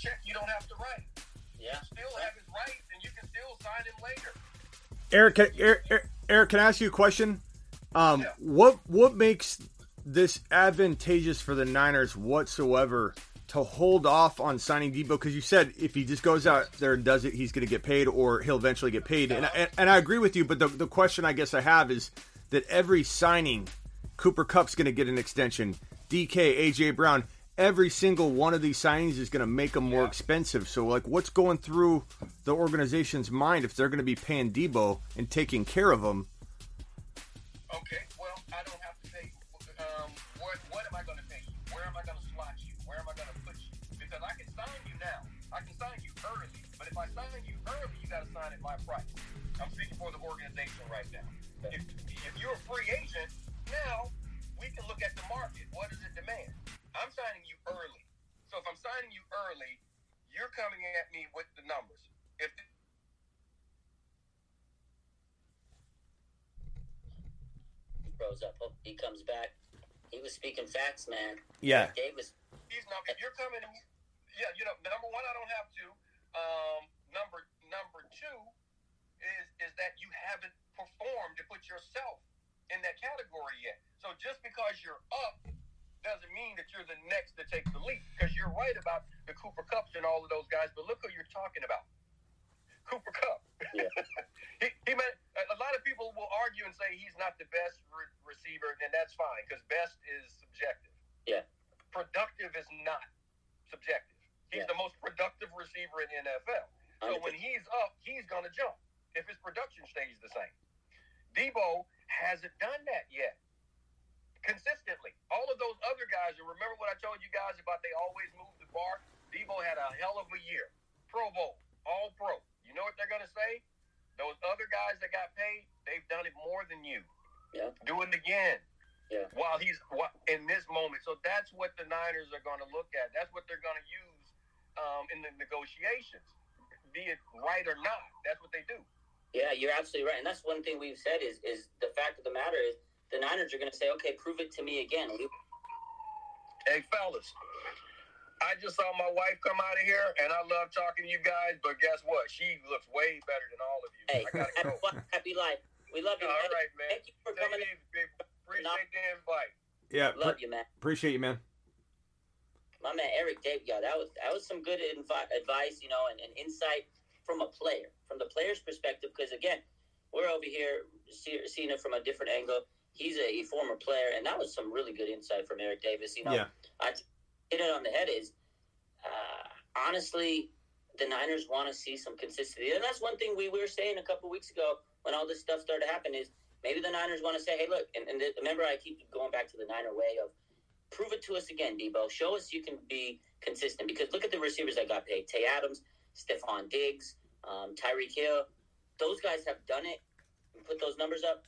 check you don't have to write. Yeah. You still have his rights and you can still sign him later. Eric, can, Eric, Eric, Eric, can I ask you a question? Um, Yeah. What what makes this advantageous for the Niners whatsoever to hold off on signing Deebo? Because you said if he just goes out there and does it, he's going to get paid, or he'll eventually get paid. And, and, and I agree with you, but the, the question I guess I have is that every signing, Cooper Kupp's going to get an extension, DK, AJ Brown. Every single one of these signings is going to make them more expensive. So, like, what's going through the organization's mind if they're going to be paying Deebo and taking care of him? Okay, well, I don't have to pay. Um, what, what am I going to pay you? Where am I going to slot you? Where am I going to put you? Because I can sign you now. I can sign you early. But if I sign you early, you got to sign at my price. I'm speaking for the organization right now. If, if you're a free agent, now we can look at the market. What does it demand? I'm signing you early. So if I'm signing you early, you're coming at me with the numbers. If He froze up. Oh, he comes back. He was speaking facts, man. Yeah. Davis. he's not. If you're coming, yeah, you know, number one, I don't have to. Um, number number two is is that you haven't performed to put yourself in that category yet. So just because you're up doesn't mean that you're the next to take the leap. Because you're right about the Cooper Kupps and all of those guys, but look who you're talking about. Cooper Kupp. Yeah. he, he meant, a a lot of people will argue and say he's not the best re- receiver, and that's fine because best is subjective. Yeah. Productive is not subjective. He's Yeah. the most productive receiver in the NFL. So when he's up, he's going to jump if his production stays the same. Deebo hasn't done that yet consistently. All of those other guys, and remember what I told you guys about they always move the bar? Deebo had a hell of a year. Pro Bowl, all pro. You know what they're going to say? Those other guys that got paid, they've done it more than you. Yeah. Do it again Yeah. while he's in this moment. So that's what the Niners are going to look at. That's what they're going to use um, in the negotiations, be it right or not. That's what they do. Yeah, you're absolutely right, and that's one thing we've said is is the fact of the matter is the Niners are going to say, okay, prove it to me again. Hey, fellas, I just saw my wife come out of here, and I love talking to you guys. But guess what? She looks way better than all of you. Hey, I gotta happy, go. happy life. We love you. All man. right, man. Thank you for Take coming. easy, people. Appreciate the invite. Yeah, Love pre- you, man. appreciate you, man. My man Eric Dave, yeah, that was that was some good invi- advice, you know, and, and insight from a player, from the player's perspective. Because again, we're over here see, seeing it from a different angle. He's a, a former player, and that was some really good insight from Eric Davis. You know, Yeah. I hit it on the head. Is uh, honestly, the Niners want to see some consistency, and that's one thing we were saying a couple weeks ago when all this stuff started to happen. Is maybe the Niners want to say, "Hey, look," and, and the, remember, I keep going back to the Niner way of prove it to us again, Deebo. Show us you can be consistent. Because look at the receivers that got paid: Tay Adams, Stefon Diggs, um, Tyreek Hill. Those guys have done it and put those numbers up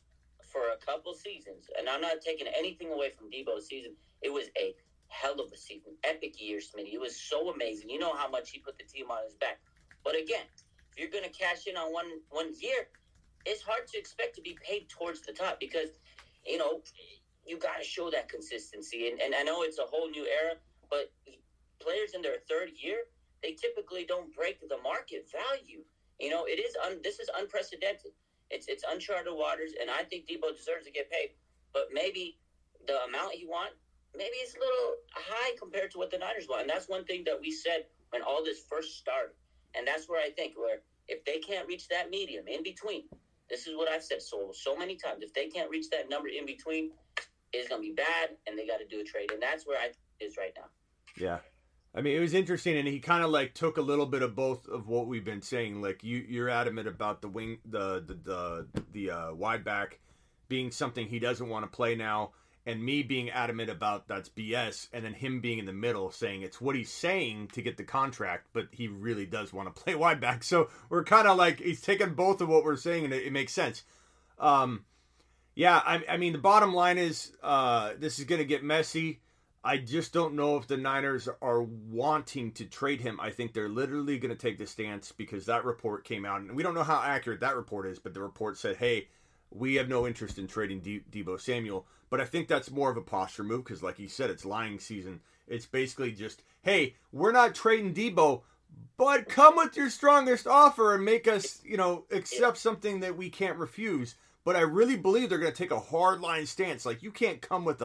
for a couple seasons. And I'm not taking anything away from Deebo's season. It was a hell of a season, epic year, Smitty. It was so amazing. You know how much he put the team on his back. But again, if you're going to cash in on one one year, it's hard to expect to be paid towards the top because you know you got to show that consistency. And, and I know it's a whole new era, but players in their third year, they typically don't break the market value. You know, it is un, this is unprecedented. It's it's uncharted waters, and I think Deebo deserves to get paid. But maybe the amount he want, maybe it's a little high compared to what the Niners want. And that's one thing that we said when all this first started. And that's where I think where if they can't reach that medium in between, this is what I've said so so many times. If they can't reach that number in between, it's gonna be bad, and they got to do a trade. And that's where I is right now. Yeah. I mean, it was interesting, and he kind of like took a little bit of both of what we've been saying. Like you, you're adamant about the wing, the the the, the uh, wide back being something he doesn't want to play now, and me being adamant about that's BS, and then him being in the middle saying it's what he's saying to get the contract, but he really does want to play wide back. So we're kind of like he's taking both of what we're saying, and it, it makes sense. Um, yeah, I, I mean the bottom line is uh, this is going to get messy. I just don't know if the Niners are wanting to trade him. I think they're literally going to take the stance because that report came out, and we don't know how accurate that report is, but the report said, hey, we have no interest in trading De- Deebo Samuel. But I think that's more of a posture move because, like he said, it's lying season. It's basically just, hey, we're not trading Deebo, but come with your strongest offer and make us, you know, accept something that we can't refuse. But I really believe they're going to take a hard line stance. Like, you can't come with a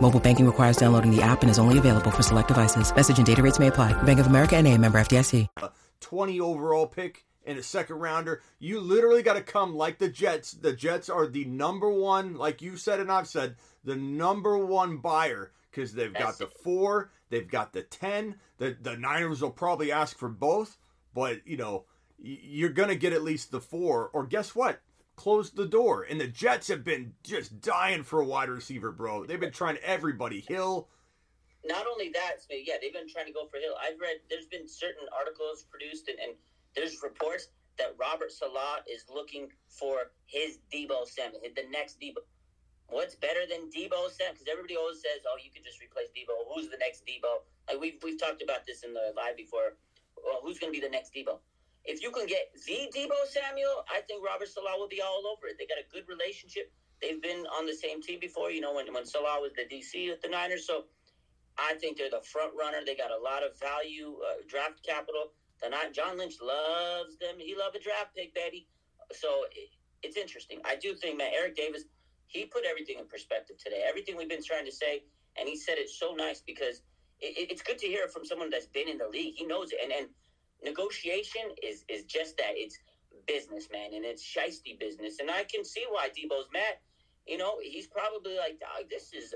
Mobile banking requires downloading the app and is only available for select devices. Message and data rates may apply. Bank of America and a member FDIC. A 20 overall pick and a second rounder. You literally got to come like the Jets. The Jets are the number one, like you said and I've said, the number one buyer because they've got the four, they've got the 10. The, the Niners will probably ask for both, but, you know, you're going to get at least the four. Or guess what? Close the door. And the Jets have been just dying for a wide receiver, bro. They've been trying everybody. Hill. Not only that, yeah, they've been trying to go for Hill. I've read there's been certain articles produced and, and there's reports that Robert Saleh is looking for his Deebo Samuel, the next Deebo. What's better than Deebo Samuel? Because everybody always says, "Oh, you can just replace Deebo. Who's the next Deebo?" Like we've we've talked about this in the live before. Well, who's going to be the next Deebo? If you can get the Deebo Samuel, I think Robert Saleh will be all over it. They got a good relationship. They've been on the same team before, you know, when, when Saleh was the DC at the Niners. So I think they're the front runner. They got a lot of value, uh, draft capital. The John Lynch loves them. He loved a draft pick, baby. So it, it's interesting. I do think, man, Eric Davis, he put everything in perspective today. Everything we've been trying to say, and he said it so nice because it, it's good to hear from someone that's been in the league. He knows it, and and negotiation is is just that. It's business, man, and it's shisty business. And I can see why Deebo's mad. You know, he's probably like, Dog, this is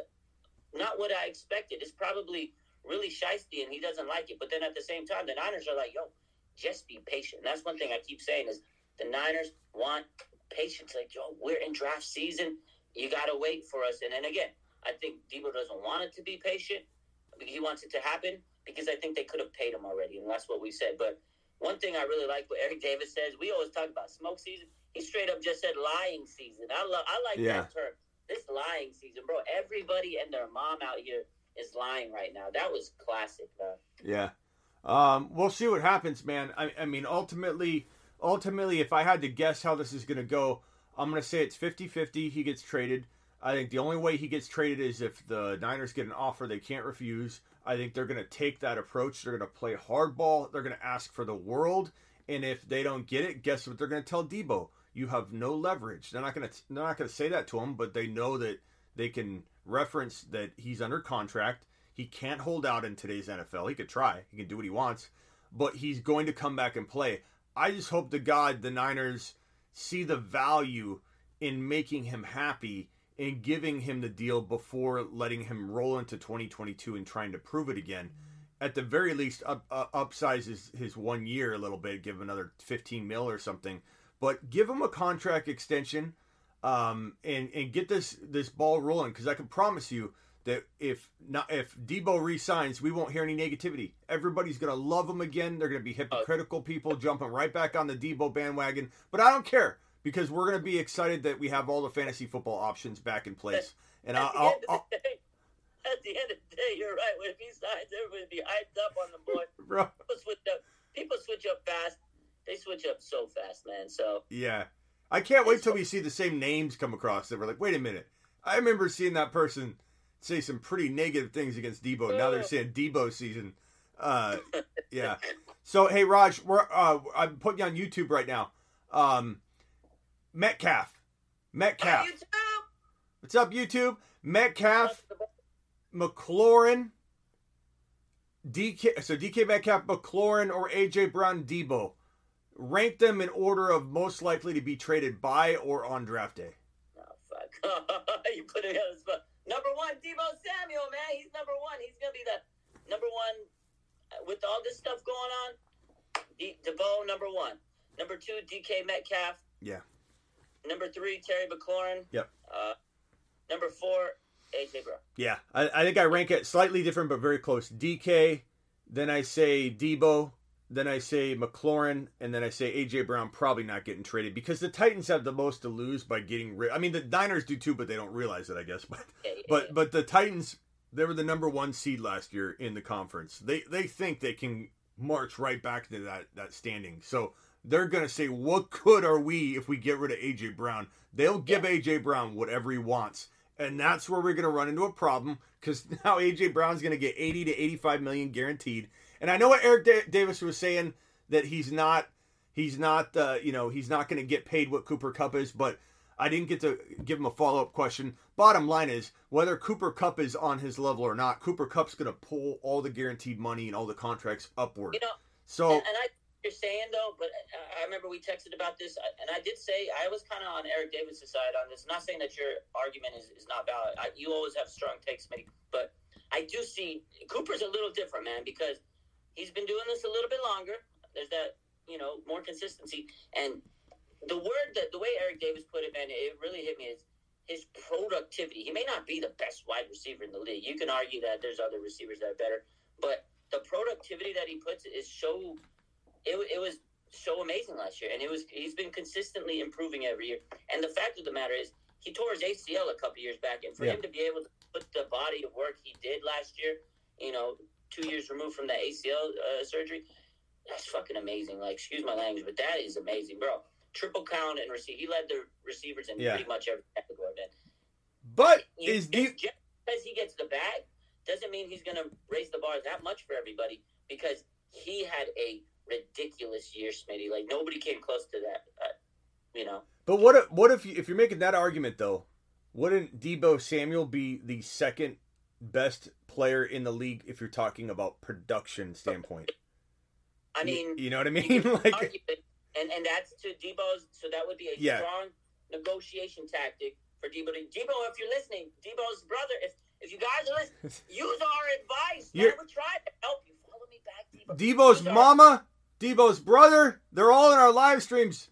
not what I expected. It's probably really shisty, and he doesn't like it. But then at the same time, the Niners are like, yo, just be patient. And that's one thing I keep saying is the Niners want patience. Like, yo, we're in draft season. You got to wait for us. And then again, I think Deebo doesn't want it to be patient. He wants it to happen because I think they could have paid him already, and that's what we said. But one thing I really like what Eric Davis says, we always talk about smoke season. He straight up just said lying season. I love, I like Yeah. that term. This lying season, bro. Everybody and their mom out here is lying right now. That was classic, man. Yeah. Um, we'll see what happens, man. I, I mean, ultimately, ultimately, if I had to guess how this is going to go, I'm going to say it's 50-50. He gets traded. I think the only way he gets traded is if the Niners get an offer they can't refuse. I think they're going to take that approach. They're going to play hardball. They're going to ask for the world. And if they don't get it, guess what they're going to tell Deebo? You have no leverage. They're not going to. They're not going to say that to him, but they know that they can reference that he's under contract. He can't hold out in today's NFL. He could try. He can do what he wants, but he's going to come back and play. I just hope to God the Niners see the value in making him happy and giving him the deal before letting him roll into 2022 and trying to prove it again. At the very least, up, uh, upsize his, his one year a little bit, give him another 15 mil or something, but give him a contract extension um, and and get this this ball rolling because I can promise you that if not if Deebo resigns, we won't hear any negativity. Everybody's gonna love him again. They're gonna be hypocritical people jumping right back on the Deebo bandwagon. But I don't care because we're gonna be excited that we have all the fantasy football options back in place. And At I'll, the I'll, end of I'll the day, at the end of the day, you're right. When he signs, everybody be hyped up on the boy. bro, People switch up. People switch up fast. They switch up so fast, man. So yeah, I can't wait till we see the same names come across that we're like, wait a minute. I remember seeing that person say some pretty negative things against Deebo. Now they're saying Deebo season. Uh, yeah. So hey, Raj, we're uh, I'm putting you on YouTube right now. Um, Metcalf. Metcalf. What's up, YouTube? Metcalf, McLaurin, DK. So DK Metcalf, McLaurin, or AJ Brown, Deebo. Rank them in order of most likely to be traded by or on draft day. Oh, fuck. you put me on the spot. Number one, Deebo Samuel, man. He's number one. He's going to be the number one uh, with all this stuff going on. D- Deebo, number one. Number two, DK Metcalf. Yeah. Number three, Terry McLaurin. Yep. Uh, number four, AJ Brown. Yeah, I, I think I rank it slightly different, but very close. DK, then I say Deebo, then I say McLaurin, and then I say AJ Brown probably not getting traded because the Titans have the most to lose by getting rid. I mean, the Niners do too, but they don't realize it, I guess. But Yeah, yeah, but yeah. but the Titans, they were the number one seed last year in the conference. They they think they can march right back to that that standing. So they're gonna say, what good are we if we get rid of AJ Brown? They'll give AJ Brown whatever he wants. And that's where we're going to run into a problem because now AJ Brown's going to get 80 to 85 million guaranteed. And I know what Eric da- Davis was saying that he's not, he's not, uh, you know, he's not going to get paid what Cooper Kupp is, but I didn't get to give him a follow up question. Bottom line is whether Cooper Kupp is on his level or not, Cooper Kupp's going to pull all the guaranteed money and all the contracts upward. You know, So and, and I you're saying though, but I, I remember we texted about this, uh, and I did say I was kind of on Eric Davis' side on this. Not saying that your argument is, is not valid. I, you always have strong takes, Smitty, but I do see Cooper's a little different, man, because he's been doing this a little bit longer. There's that you know more consistency, and the word that the way Eric Davis put it, man, it really hit me is his productivity. He may not be the best wide receiver in the league. You can argue that there's other receivers that are better, but the productivity that he puts is so it, it was so amazing last year, and it was he's been consistently improving every year. And the fact of the matter is, he tore his ACL a couple years back, and for Yeah. him to be able to put the body of work he did last year, you know, two years removed from the ACL uh, surgery, that's fucking amazing. Like, excuse my language, but that is amazing, bro. Triple count and receive. He led the receivers in Yeah. pretty much every category, man. but You, is just because he gets the bag doesn't mean he's going to raise the bar that much for everybody because he had a ridiculous year, Smitty. Like nobody came close to that. Uh, you know, But what if what if you, if you're making that argument though? Wouldn't Deebo Samuel be the second best player in the league if you're talking about production standpoint? I mean, you, know what I mean? like, argue it, and and that's to Deebo's. So that would be a Yeah. strong negotiation tactic for Deebo. Deebo, if you're listening, Deebo's brother, if if you guys are listening, use our advice. You're- we're trying to help you. Follow me back, Deebo. Deebo's Use mama, Deebo's brother, they're all in our live streams,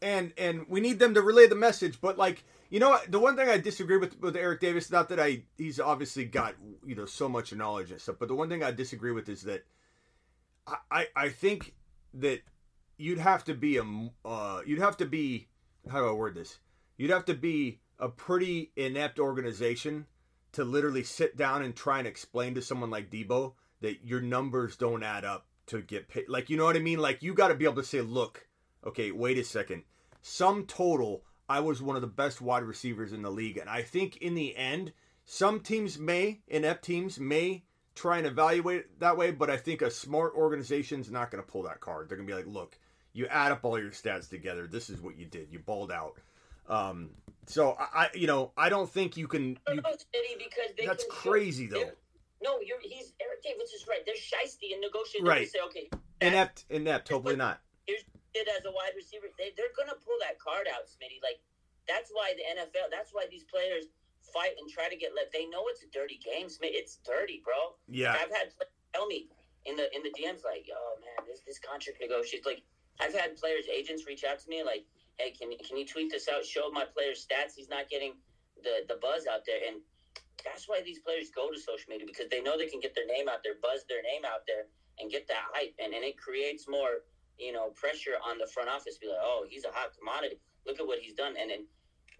and and we need them to relay the message. But like, you know, the one thing I disagree with with Eric Davis, not that I he's obviously got you know so much knowledge and stuff, but the one thing I disagree with is that I I, I think that you'd have to be a uh, you'd have to be how do I word this? You'd have to be a pretty inept organization to literally sit down and try and explain to someone like Deebo that your numbers don't add up to get paid. Like, you know what I mean? Like, you got to be able to say, look, okay, wait a second. Sum total, I was one of the best wide receivers in the league. And I think in the end, some teams may, inept teams may try and evaluate it that way, but I think a smart organization's not going to pull that card. They're going to be like, look, you add up all your stats together. This is what you did. You balled out. Um, so I, you know, I don't think you can. You, don't know, Smitty, because they that's crazy though. No, you're he's Eric Davis is right. They're shisty and negotiating. Right. They say, okay, Inept, inept. Hopefully not. here's it as a wide receiver. They, they're going to pull that card out, Smitty. Like that's why the NFL. That's why these players fight and try to get let. They know it's a dirty game, Smitty. It's dirty, bro. Yeah. I've had tell me in the in the DMs like, "Oh man, this this contract negotiates." Like I've had players agents reach out to me like, "Hey, can can you tweet this out? Show my player's stats. He's not getting the the buzz out there." And that's why these players go to social media because they know they can get their name out there, buzz their name out there, and get that hype, and, and it creates more you know pressure on the front office. Be like, "Oh, he's a hot commodity. Look at what he's done," and then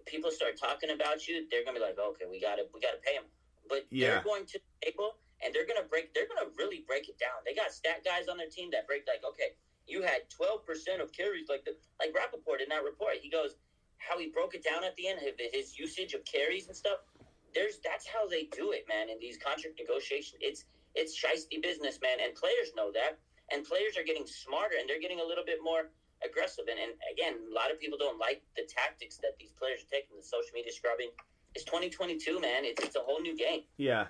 people start talking about you. They're gonna be like, "Okay, we got to we got to pay him." But Yeah. they're going to the table and they're gonna break. They're gonna really break it down. They got stat guys on their team that break like, okay, you had twelve percent of carries, like the like Rapoport in that report. He goes how he broke it down at the end, his, his usage of carries and stuff. There's that's how they do it, man. In these contract negotiations, it's it's shisty business, man, and players know that. And players are getting smarter, and they're getting a little bit more aggressive. And, and again, a lot of people don't like the tactics that these players are taking, the social media scrubbing. It's 2022, man. It's, it's a whole new game. Yeah.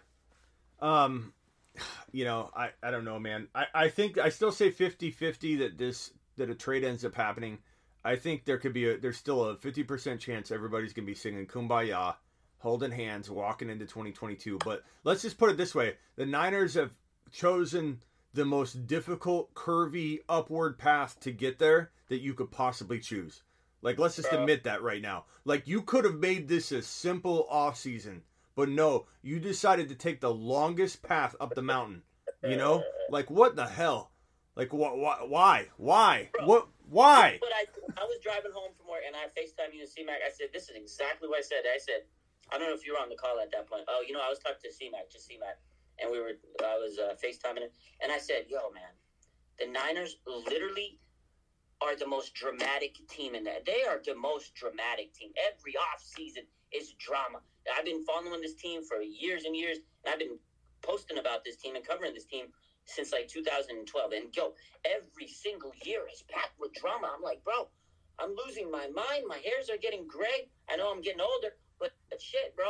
Um, you know, I, I don't know, man. I, I think I still say 50-50 that this that a trade ends up happening. I think there could be a there's still a 50% chance everybody's going to be singing kumbaya, holding hands, walking into 2022. But let's just put it this way. The Niners have chosen the most difficult curvy upward path to get there that you could possibly choose. Like let's just uh, admit that right now. Like you could have made this a simple off season, but no, you decided to take the longest path up the mountain. You know? Like what the hell? Like wh- wh- why? Why? What why? But I, I was driving home from work and I FaceTime you and C-Mac. I said, this is exactly what I said. I said, I don't know if you were on the call at that point. Oh, you know, I was talking to C-Mac, just C-Mac. And we were, I was uh, FaceTiming him. And I said, yo, man, the Niners literally are the most dramatic team in that. They are the most dramatic team. Every off season is drama. I've been following this team for years and years, and I've been posting about this team and covering this team since like 2012. And yo, every single year is packed with drama. I'm like, bro, I'm losing my mind. My hairs are getting gray. I know I'm getting older, but, but shit, bro.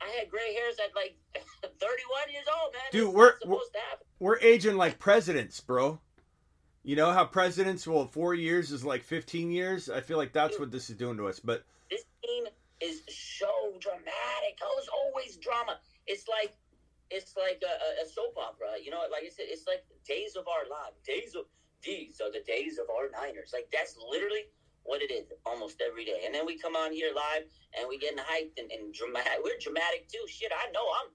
I had gray hairs at like 31 years old, man. Dude, we're- not supposed to happen. We're aging like presidents, bro. You know how presidents, well, four years is like 15 years? I feel like that's what this is doing to us. But This team is so dramatic. It's always drama. It's like it's like a, a- a soap opera. You know, like I said, it's like days of our lives. Days of these are the days of our Niners. Like that's literally what it is almost every day. And then we come on here live and we getting hyped and, and dramatic. We're dramatic too. Shit, I know I'm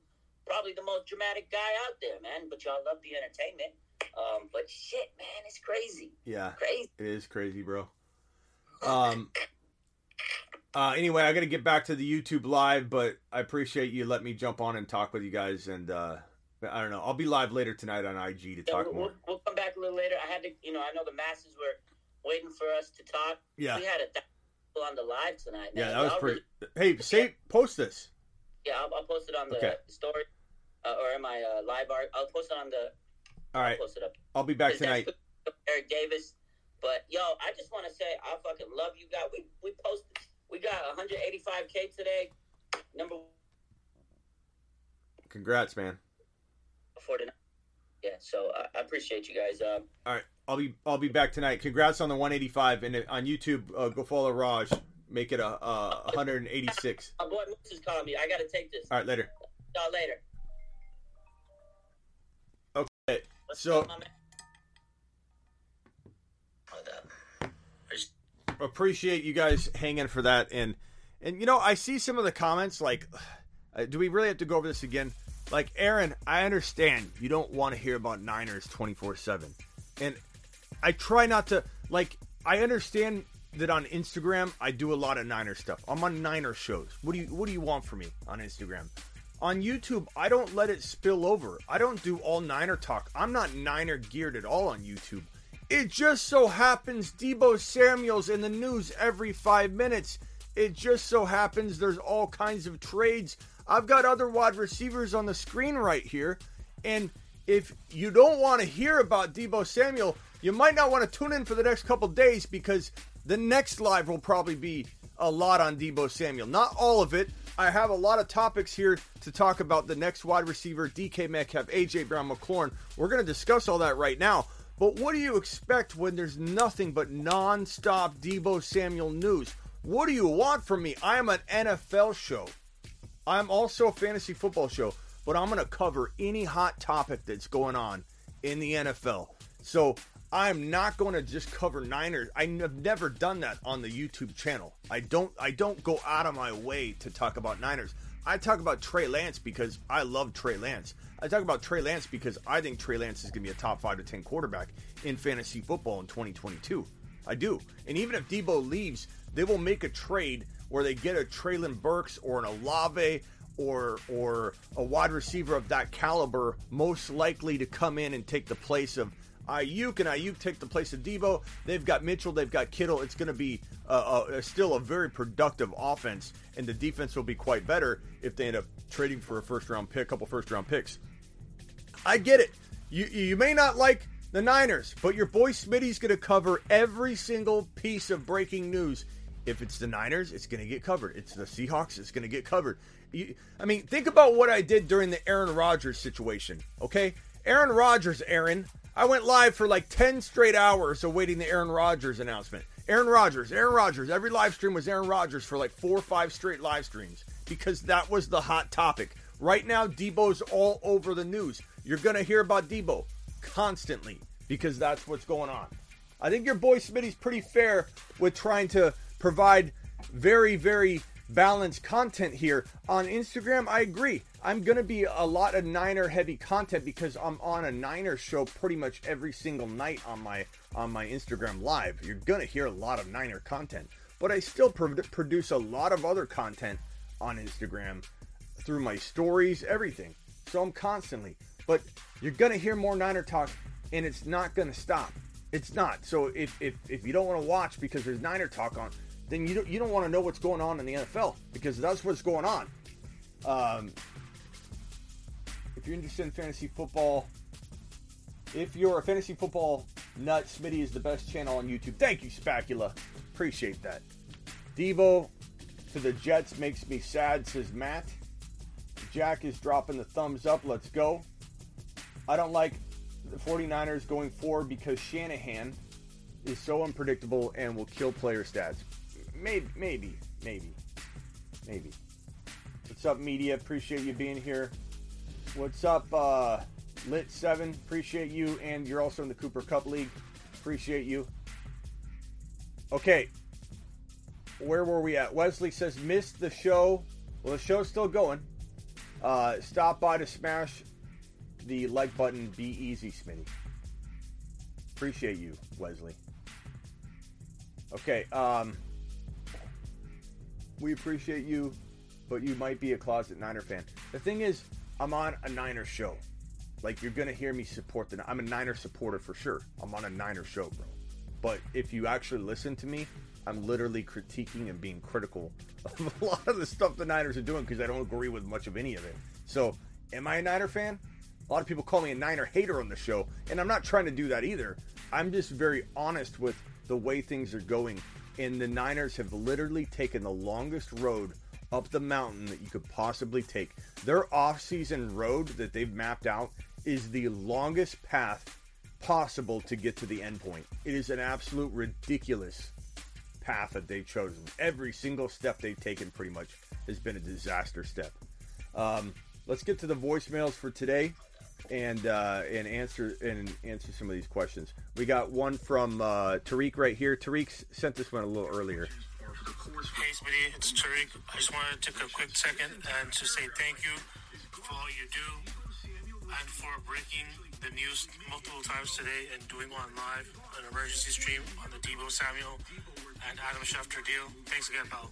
probably the most dramatic guy out there, man. But y'all love the entertainment. Um, but shit, man, it's crazy, yeah, crazy. it is crazy, bro. Um. Uh, anyway, I got to get back to the YouTube live, but I appreciate you letting me jump on and talk with you guys. And uh, I don't know, I'll be live later tonight on IG to Yeah, talk we'll, more. we'll come back a little later. I had to, you know, I know the masses were waiting for us to talk. Yeah, We had a thousand people on the live tonight. Man. yeah, that was pretty. really- Hey, say post this. yeah, I'll, I'll post it on the Okay. story uh, or in my uh, live art. I'll post it on the. All right, I'll post it up. I'll be back tonight. Eric Davis. But yo, I just want to say I fucking love you guys. We we posted. We got 185k today. Number Congrats, man. for tonight. Yeah, so I, I appreciate you guys. Um, All right, I'll be I'll be back tonight. Congrats on the 185, and on YouTube, uh, go follow Raj. Make it a uh, 186. my boy Moose is calling me. I gotta take this. All right, later. Y'all later. Okay, What's so up, my man? Hold up. There's- appreciate you guys hanging for that, and and you know I see some of the comments like, uh, do we really have to go over this again? Like Aaron, I understand you don't want to hear about Niners 24 seven, and I try not to like. I understand that on Instagram I do a lot of Niner stuff. I'm on Niner shows. What do you What do you want from me on Instagram? On YouTube, I don't let it spill over. I don't do all Niner talk. I'm not Niner geared at all on YouTube. It just so happens Deebo Samuel's in the news every five minutes. It just so happens there's all kinds of trades. I've got other wide receivers on the screen right here. And if you don't want to hear about Deebo Samuel, you might not want to tune in for the next couple days because the next live will probably be a lot on Deebo Samuel. Not all of it. I have a lot of topics here to talk about the next wide receiver, DK Metcalf, AJ Brown, McLaurin. We're going to discuss all that right now. But what do you expect when there's nothing but non-stop Deebo Samuel news? What do you want from me? I am an NFL show. I'm also a fantasy football show, but I'm going to cover any hot topic that's going on in the NFL. So I'm not going to just cover Niners. I've never done that on the YouTube channel. I don't. I don't go out of my way to talk about Niners. I talk about Trey Lance because I love Trey Lance. I talk about Trey Lance because I think Trey Lance is going to be a top five to ten quarterback in fantasy football in 2022. I do. And even if Deebo leaves, they will make a trade where they get a Treylon Burks or an Olave or or a wide receiver of that caliber, most likely to come in and take the place of Aiyuk, and Aiyuk take the place of Deebo. They've got Mitchell, they've got Kittle. It's going to be uh, uh, still a very productive offense, and the defense will be quite better if they end up trading for a first round pick, a couple first round picks. I get it. You you may not like the Niners. But your boy Smitty's going to cover every single piece of breaking news. If it's the Niners, it's going to get covered. It's the Seahawks, it's going to get covered. You, I mean, think about what I did during the Aaron Rodgers situation, okay? Aaron Rodgers, Aaron, I went live for like 10 straight hours awaiting the Aaron Rodgers announcement. Aaron Rodgers, Aaron Rodgers. Every live stream was Aaron Rodgers for like four or five straight live streams because that was the hot topic. Right now, Deebo's all over the news. You're going to hear about Deebo constantly because that's what's going on. I think your boy Smitty's pretty fair with trying to provide very, very balanced content here. On Instagram, I agree. I'm going to be a lot of Niner heavy content because I'm on a Niner show pretty much every single night on my on my Instagram live. You're going to hear a lot of Niner content, but I still pro- produce a lot of other content on Instagram through my stories, everything. So I'm constantly. But you're going to hear more Niner talk and it's not going to stop. It's not. So if, if, if you don't want to watch because there's Niner talk on, then you don't, you don't want to know what's going on in the NFL because that's what's going on. Um, if you're interested in fantasy football, if you're a fantasy football nut, Smitty is the best channel on YouTube. Thank you, Spacula. Appreciate that. Deebo to the Jets makes me sad, says Matt. Jack is dropping the thumbs up. Let's go. I don't like the 49ers going forward because Shanahan is so unpredictable and will kill player stats. Maybe, maybe, maybe, maybe. What's up, media? Appreciate you being here. What's up, uh, Lit Seven? Appreciate you, and you're also in the Cooper Kupp League. Appreciate you. Okay, where were we at? Wesley says missed the show. Well, the show's still going. Uh, stop by to smash the like button. Be easy, Smitty. Appreciate you, Wesley. Okay, um, we appreciate you, but you might be a closet Niner fan. The thing is, I'm on a Niner show. Like you're gonna hear me support the. I'm a Niner supporter for sure. I'm on a Niner show, bro. But if you actually listen to me, I'm literally critiquing and being critical of a lot of the stuff the Niners are doing because I don't agree with much of any of it. So, am I a Niner fan? A lot of people call me a Niner hater on the show, and I'm not trying to do that either. I'm just very honest with the way things are going. And the Niners have literally taken the longest road up the mountain that you could possibly take. Their off-season road that they've mapped out is the longest path possible to get to the end point. It is an absolute ridiculous path that they've chosen. Every single step they've taken pretty much has been a disaster step. Um, let's get to the voicemails for today and uh, and answer and answer some of these questions. We got one from uh, Tariq right here. Tariq sent this one a little earlier. Hey, Smitty, it's Tariq. I just wanted to take a quick second and to say thank you for all you do and for breaking the news multiple times today and doing one live, an emergency stream on the Deebo Samuel and Adam Schefter deal. Thanks again, pal.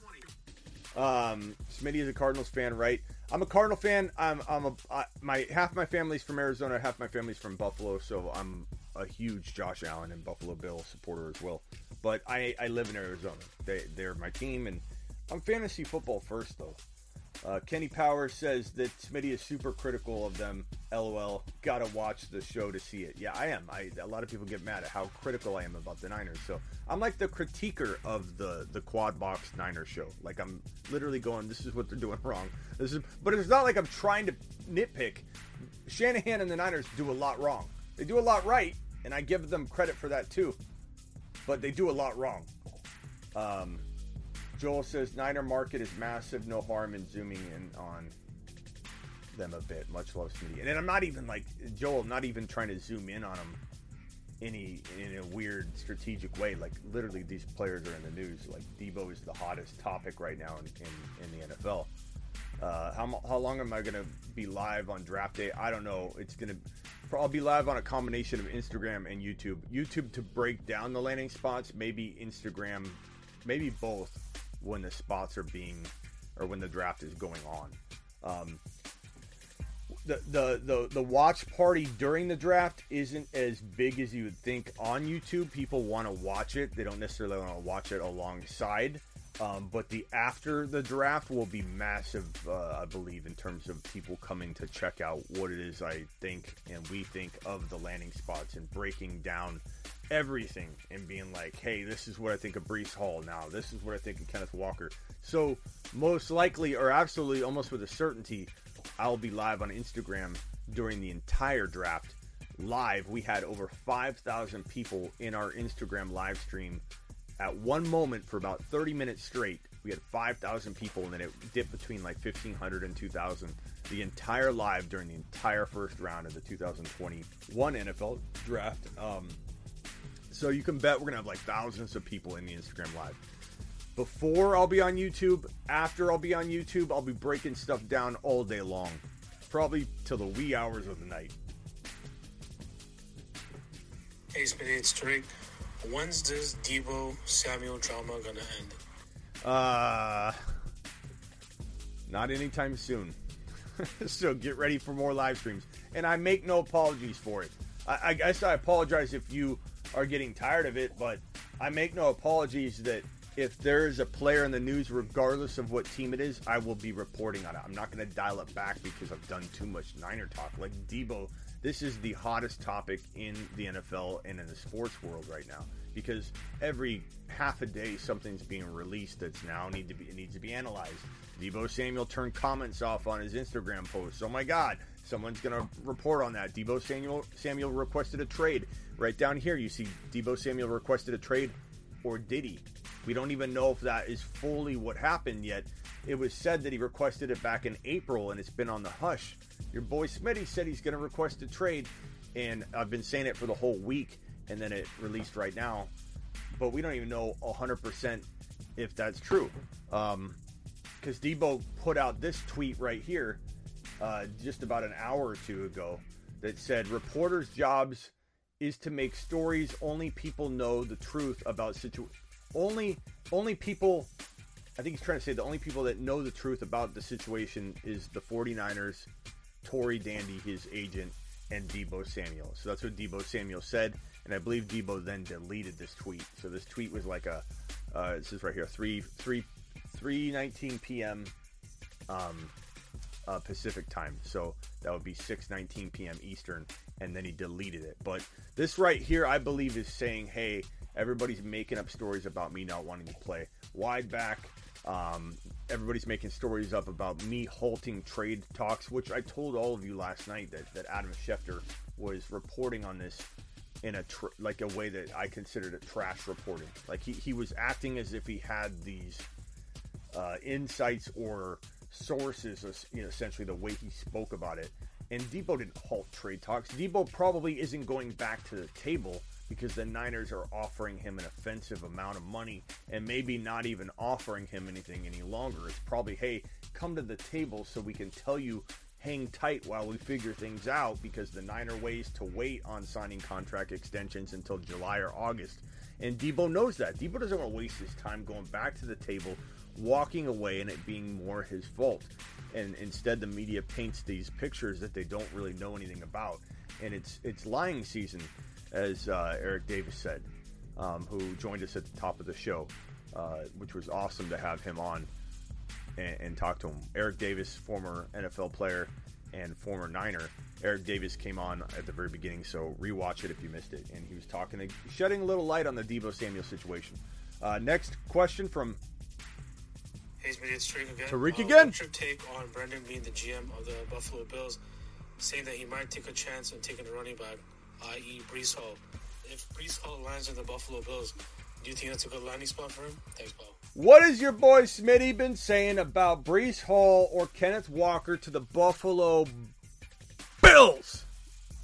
Um, Smitty is a Cardinals fan, right? I'm a Cardinal fan. I'm I'm a I, my half my family's from Arizona, half my family's from Buffalo, so I'm a huge Josh Allen and Buffalo Bill supporter as well. But I I live in Arizona. They they're my team, and I'm fantasy football first though. Uh, Kenny Powers says that Smitty is super critical of them. LOL. Gotta watch the show to see it. Yeah, I am. I a lot of people get mad at how critical I am about the Niners. So I'm like the critiquer of the the Quad Box Niners show. Like I'm literally going, this is what they're doing wrong. This is, but it's not like I'm trying to nitpick. Shanahan and the Niners do a lot wrong. They do a lot right, and I give them credit for that too. But they do a lot wrong. Um, Joel says Niner market is massive. No harm in zooming in on them a bit. Much love, Smitty. And I'm not even like Joel. Not even trying to zoom in on them any in a weird strategic way. Like literally, these players are in the news. Like Deebo is the hottest topic right now in in, in the NFL. Uh, how how long am I gonna be live on draft day? I don't know. It's gonna. I'll be live on a combination of Instagram and YouTube. YouTube to break down the landing spots. Maybe Instagram. Maybe both when the spots are being or when the draft is going on. Um, the, the the the watch party during the draft isn't as big as you would think on YouTube. People want to watch it; they don't necessarily want to watch it alongside. Um, but the after the draft will be massive, uh, I believe, in terms of people coming to check out what it is I think and we think of the landing spots and breaking down everything and being like, hey, this is what I think of Breece Hall now. This is what I think of Kenneth Walker. So, most likely, or absolutely, almost with a certainty, I'll be live on Instagram during the entire draft. Live, we had over 5,000 people in our Instagram live stream at one moment for about 30 minutes straight. We had 5,000 people, and then it dipped between like 1,500 and 2,000 the entire live during the entire first round of the 2021 NFL draft. Um, so you can bet we're gonna have like thousands of people in the Instagram live. Before I'll be on YouTube, after I'll be on YouTube, I'll be breaking stuff down all day long, probably till the wee hours of the night. Hey, it's Tariq. When's this Deebo Samuel drama gonna end? Uh, not anytime soon. so get ready for more live streams, and I make no apologies for it. I, I guess I apologize if you are getting tired of it, but I make no apologies that if there is a player in the news, regardless of what team it is, I will be reporting on it. I'm not going to dial it back because I've done too much Niner talk. Like Deebo, this is the hottest topic in the NFL and in the sports world right now because every half a day something's being released that's now need to be needs to be analyzed. Deebo Samuel turned comments off on his Instagram post. Oh my God, someone's gonna report on that. Deebo Samuel Samuel requested a trade. Right down here, you see Deebo Samuel requested a trade, or did he? We don't even know if that is fully what happened yet. It was said that he requested it back in April, and it's been on the hush. Your boy Smitty said he's going to request a trade, and I've been saying it for the whole week, and then it released right now. But we don't even know 100% if that's true. Um, because Deebo put out this tweet right here uh, just about an hour or two ago that said reporters' jobs is to make stories only people know the truth about situ only only people I think he's trying to say the only people that know the truth about the situation is the 49ers, Tory Dandy, his agent, and Deebo Samuel. So that's what Deebo Samuel said, and I believe Deebo then deleted this tweet. So this tweet was like a uh, this is right here three three three nineteen p.m. Um, uh, Pacific time. So that would be 6:19 p.m. Eastern, and then he deleted it. But this right here, I believe, is saying, "Hey, everybody's making up stories about me not wanting to play wide back." Um, everybody's making stories up about me halting trade talks, which I told all of you last night that, that Adam Schefter was reporting on this in a tr- like a way that I considered it trash reporting. Like he, he was acting as if he had these uh, insights or sources, you know, essentially the way he spoke about it. And Deebo didn't halt trade talks. Deebo probably isn't going back to the table because the Niners are offering him an offensive amount of money and maybe not even offering him anything any longer. It's probably, hey, come to the table so we can tell you hang tight while we figure things out because the Niner ways to wait on signing contract extensions until July or August. And Deebo knows that. Deebo doesn't want to waste his time going back to the table, walking away, and it being more his fault. And instead, the media paints these pictures that they don't really know anything about. And it's it's lying season as uh, Eric Davis said, um, who joined us at the top of the show, uh, which was awesome to have him on and, and, talk to him. Eric Davis, former NFL player and former Niner. Eric Davis came on at the very beginning, so rewatch it if you missed it. And he was talking, shedding a little light on the Deebo Samuel situation. Uh, next question from Tariq again. Tariq uh, again. What's your take on Brandon Beane the GM of the Buffalo Bills, saying that he might take a chance on taking a running back i.e., Breece Hall. If Breece Hall lands in the Buffalo Bills, do you think that's a good landing spot for him? Thanks, Paul. What has your boy Smitty been saying about Breece Hall or Kenneth Walker to the Buffalo Bills?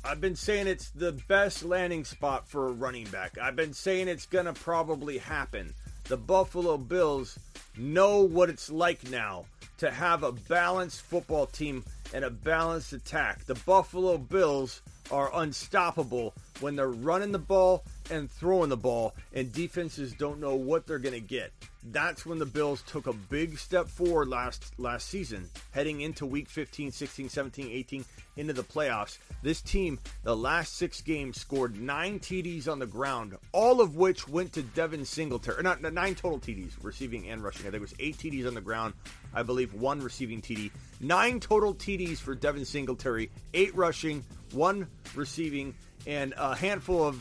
I've been saying it's the best landing spot for a running back. I've been saying it's going to probably happen. The Buffalo Bills know what it's like now to have a balanced football team and a balanced attack. The Buffalo Bills are unstoppable when they're running the ball and throwing the ball, and defenses don't know what they're going to get. That's when the Bills took a big step forward last last season, heading into week 15, 16, 17, 18 into the playoffs. This team, the last 6 games scored 9 TDs on the ground, all of which went to Devin Singletary. Not, not 9 total TDs, receiving and rushing. I think it was 8 TDs on the ground, I believe one receiving TD. 9 total TDs for Devin Singletary, 8 rushing, 1 receiving and a handful of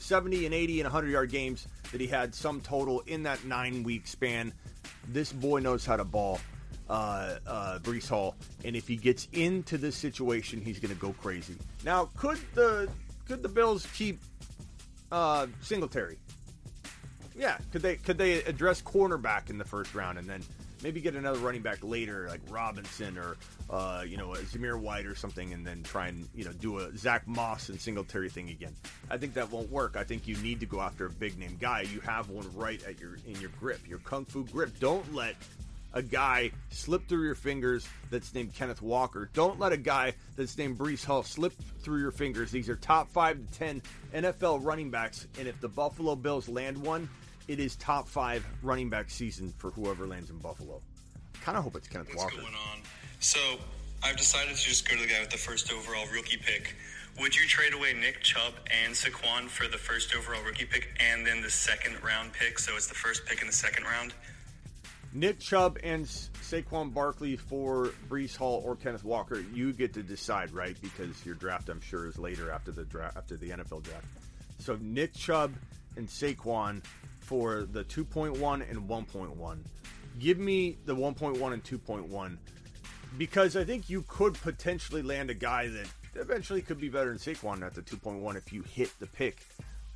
70 and 80 and 100 yard games that he had some total in that nine week span. This boy knows how to ball, uh, uh, Breece Hall, and if he gets into this situation, he's going to go crazy. Now, could the could the Bills keep uh, Singletary? Yeah, could they could they address cornerback in the first round and then maybe get another running back later, like Robinson or uh, you know Zamir White or something, and then try and you know do a Zach Moss and Singletary thing again. I think that won't work. I think you need to go after a big name guy. You have one right at your in your grip, your kung fu grip. Don't let a guy slip through your fingers that's named Kenneth Walker. Don't let a guy that's named Breece Hall slip through your fingers. These are top five to ten NFL running backs, and if the Buffalo Bills land one, it is top five running back season for whoever lands in Buffalo. Kind of hope it's Kenneth What's Walker. going on? So I've decided to just go to the guy with the first overall rookie pick. Would you trade away Nick Chubb and Saquon for the first overall rookie pick and then the second round pick? So it's the first pick in the second round. Nick Chubb and Sa- Saquon Barkley for Breece Hall or Kenneth Walker. You get to decide, right? Because your draft, I'm sure, is later after the draft, after the NFL draft. So Nick Chubb and Saquon for the 2.1 and 1.1. Give me the 1.1 and 2.1 because I think you could potentially land a guy that eventually could be better than Saquon at the 2.1 if you hit the pick.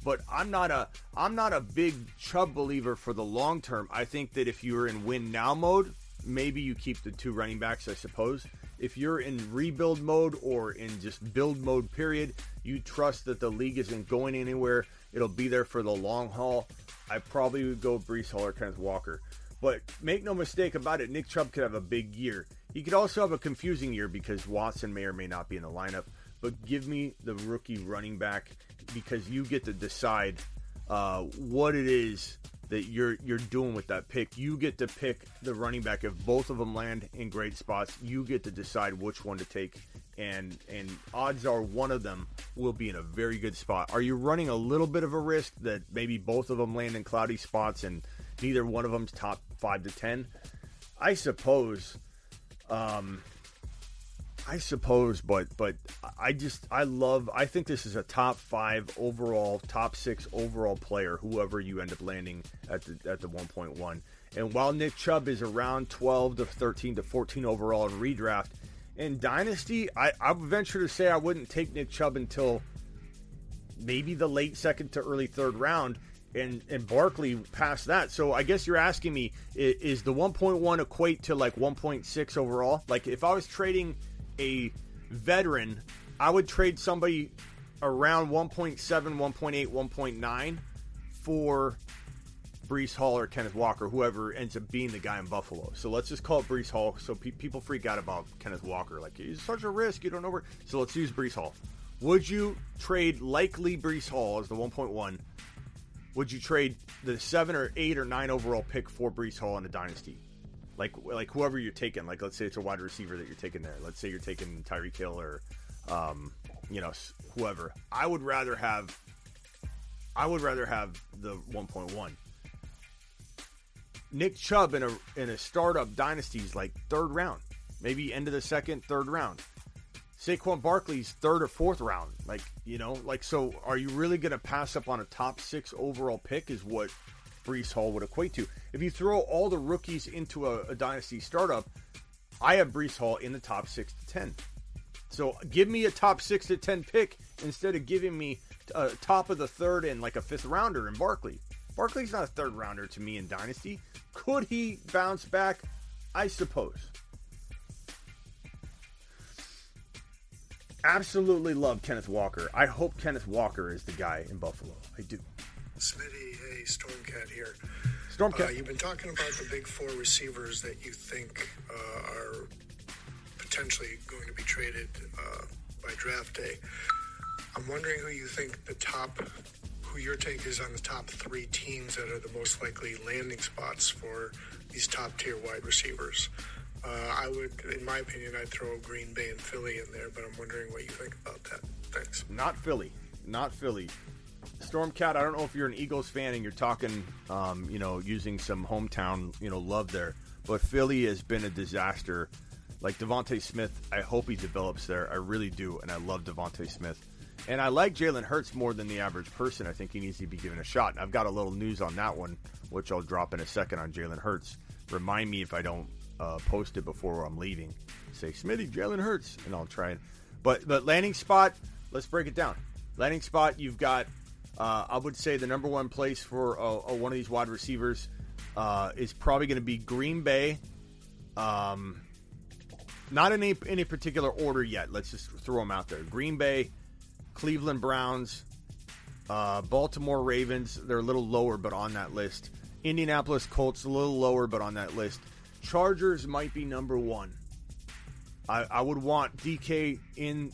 But I'm not a I'm not a big Chubb believer for the long term. I think that if you're in win now mode, maybe you keep the two running backs, I suppose. If you're in rebuild mode or in just build mode period, you trust that the league isn't going anywhere. It'll be there for the long haul. I probably would go Breece Hall or Kenneth Walker. But make no mistake about it, Nick Chubb could have a big year. He could also have a confusing year because Watson may or may not be in the lineup. But give me the rookie running back because you get to decide uh, what it is that you're you're doing with that pick. You get to pick the running back if both of them land in great spots. You get to decide which one to take, and and odds are one of them will be in a very good spot. Are you running a little bit of a risk that maybe both of them land in cloudy spots and neither one of them's top five to ten? I suppose. Um, I suppose, but but I just I love. I think this is a top five overall, top six overall player. Whoever you end up landing at the at the one point one. And while Nick Chubb is around twelve to thirteen to fourteen overall in redraft, in dynasty, I I would venture to say I wouldn't take Nick Chubb until maybe the late second to early third round. And, and Barkley past that. So I guess you're asking me, is, is the 1.1 equate to like 1.6 overall? Like if I was trading a veteran, I would trade somebody around 1.7, 1.8, 1.9 for Breece Hall or Kenneth Walker, whoever ends up being the guy in Buffalo. So let's just call it Breece Hall. So pe- people freak out about Kenneth Walker, like he's such a risk. You don't know where. So let's use Breece Hall. Would you trade likely Breece Hall as the 1.1? Would you trade the seven or eight or nine overall pick for Breece Hall in a dynasty? like like whoever you're taking. Like let's say it's a wide receiver that you're taking there. Let's say you're taking Tyreek Hill or um, you know whoever. I would rather have I would rather have the 1.1. Nick Chubb in a in a startup dynasty is like third round, maybe end of the second, third round. Saquon Barkley's third or fourth round. Like, you know, like so are you really gonna pass up on a top six overall pick is what Breece Hall would equate to. If you throw all the rookies into a, a dynasty startup, I have Breece Hall in the top six to ten. So give me a top six to ten pick instead of giving me a top of the third and like a fifth rounder in Barkley. Barkley's not a third rounder to me in dynasty. Could he bounce back? I suppose. Absolutely love Kenneth Walker. I hope Kenneth Walker is the guy in Buffalo. I do. Smitty, hey, Stormcat here. Stormcat. Uh, you've been talking about the big four receivers that you think uh, are potentially going to be traded uh, by draft day. I'm wondering who you think the top, who your take is on the top three teams that are the most likely landing spots for these top tier wide receivers. Uh, I would, in my opinion, I'd throw Green Bay and Philly in there, but I'm wondering what you think about that. Thanks. Not Philly. Not Philly. Stormcat, I don't know if you're an Eagles fan and you're talking, um, you know, using some hometown, you know, love there, but Philly has been a disaster. Like DeVonta Smith, I hope he develops there. I really do, and I love DeVonta Smith. And I like Jalen Hurts more than the average person. I think he needs to be given a shot. And I've got a little news on that one, which I'll drop in a second on Jalen Hurts. Remind me if I don't uh, post it before I'm leaving. Say, Smitty, Jalen Hurts, and I'll try it. But but landing spot, let's break it down. Landing spot, you've got, uh, I would say the number one place for uh, uh one of these wide receivers uh, is probably going to be Green Bay. Um, not in any, any particular order yet. Let's just throw them out there. Green Bay, Cleveland Browns, uh, Baltimore Ravens. They're a little lower, but on that list. Indianapolis Colts a little lower, but on that list. Chargers might be number one. I, I would want DK in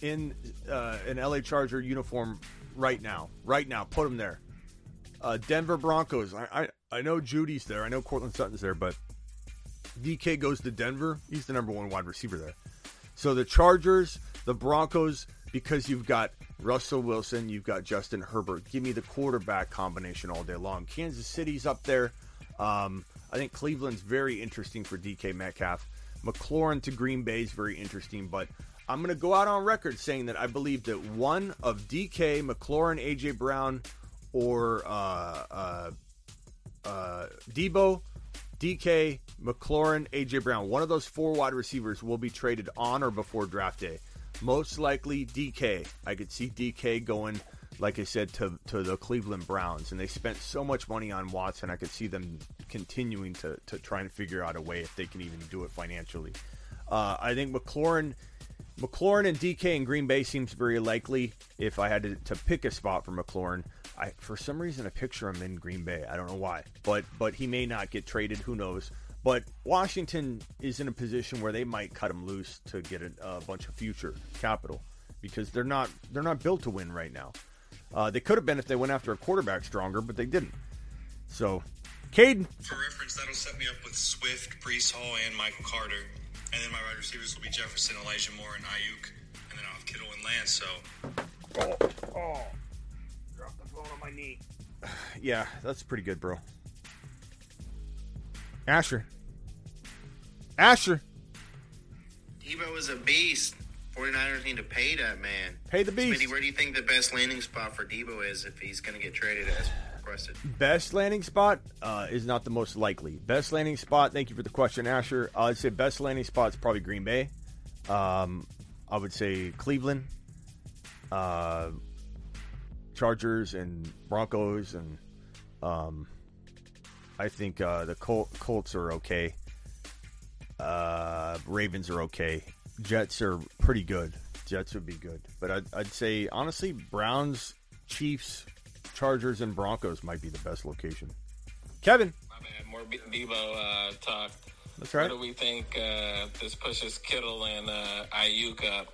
in uh, an LA Charger uniform right now. Right now, put him there. Uh, Denver Broncos. I, I I know Jeudy's there. I know Courtland Sutton's there, but DK goes to Denver. He's the number one wide receiver there. So the Chargers, the Broncos, because you've got Russell Wilson, you've got Justin Herbert. Give me the quarterback combination all day long. Kansas City's up there. Um, I think Cleveland's very interesting for DK Metcalf. McLaurin to Green Bay is very interesting, but I'm going to go out on record saying that I believe that one of DK, McLaurin, AJ Brown, or uh, uh, uh, Deebo, DK, McLaurin, AJ Brown, one of those four wide receivers will be traded on or before draft day. Most likely DK. I could see DK going like I said, to to the Cleveland Browns, and they spent so much money on Watson. I could see them continuing to to try and figure out a way if they can even do it financially. Uh, I think McLaurin, McLaurin and DK in Green Bay seems very likely. If I had to, to pick a spot for McLaurin, I for some reason I picture him in Green Bay. I don't know why, but but he may not get traded. Who knows? But Washington is in a position where they might cut him loose to get a, a bunch of future capital because they're not they're not built to win right now. Uh, they could have been if they went after a quarterback stronger, but they didn't. So, Caden. For reference, that'll set me up with Swift, Breece Hall, and Michael Carter. And then my wide receivers will be Jefferson, Elijah Moore, and Aiyuk. And then I'll have Kittle and Lance, so. Oh, oh. Drop the phone on my knee. yeah, that's pretty good, bro. Asher. Asher. Deebo is a beast. 49ers need to pay that man. Pay the beast. Smitty, where do you think the best landing spot for Deebo is if he's going to get traded as requested? Best landing spot uh, is not the most likely. Best landing spot, thank you for the question, Asher. I'd say best landing spot is probably Green Bay. Um, I would say Cleveland, uh, Chargers, and Broncos. And um, I think uh, the Col- Colts are okay. Uh, Ravens are okay. Jets are pretty good. Jets would be good, but I'd, I'd say honestly, Browns, Chiefs, Chargers, and Broncos might be the best location. Kevin, my bad. More Deebo uh, talk. That's right. What do we think uh, this pushes Kittle and uh, Aiyuk up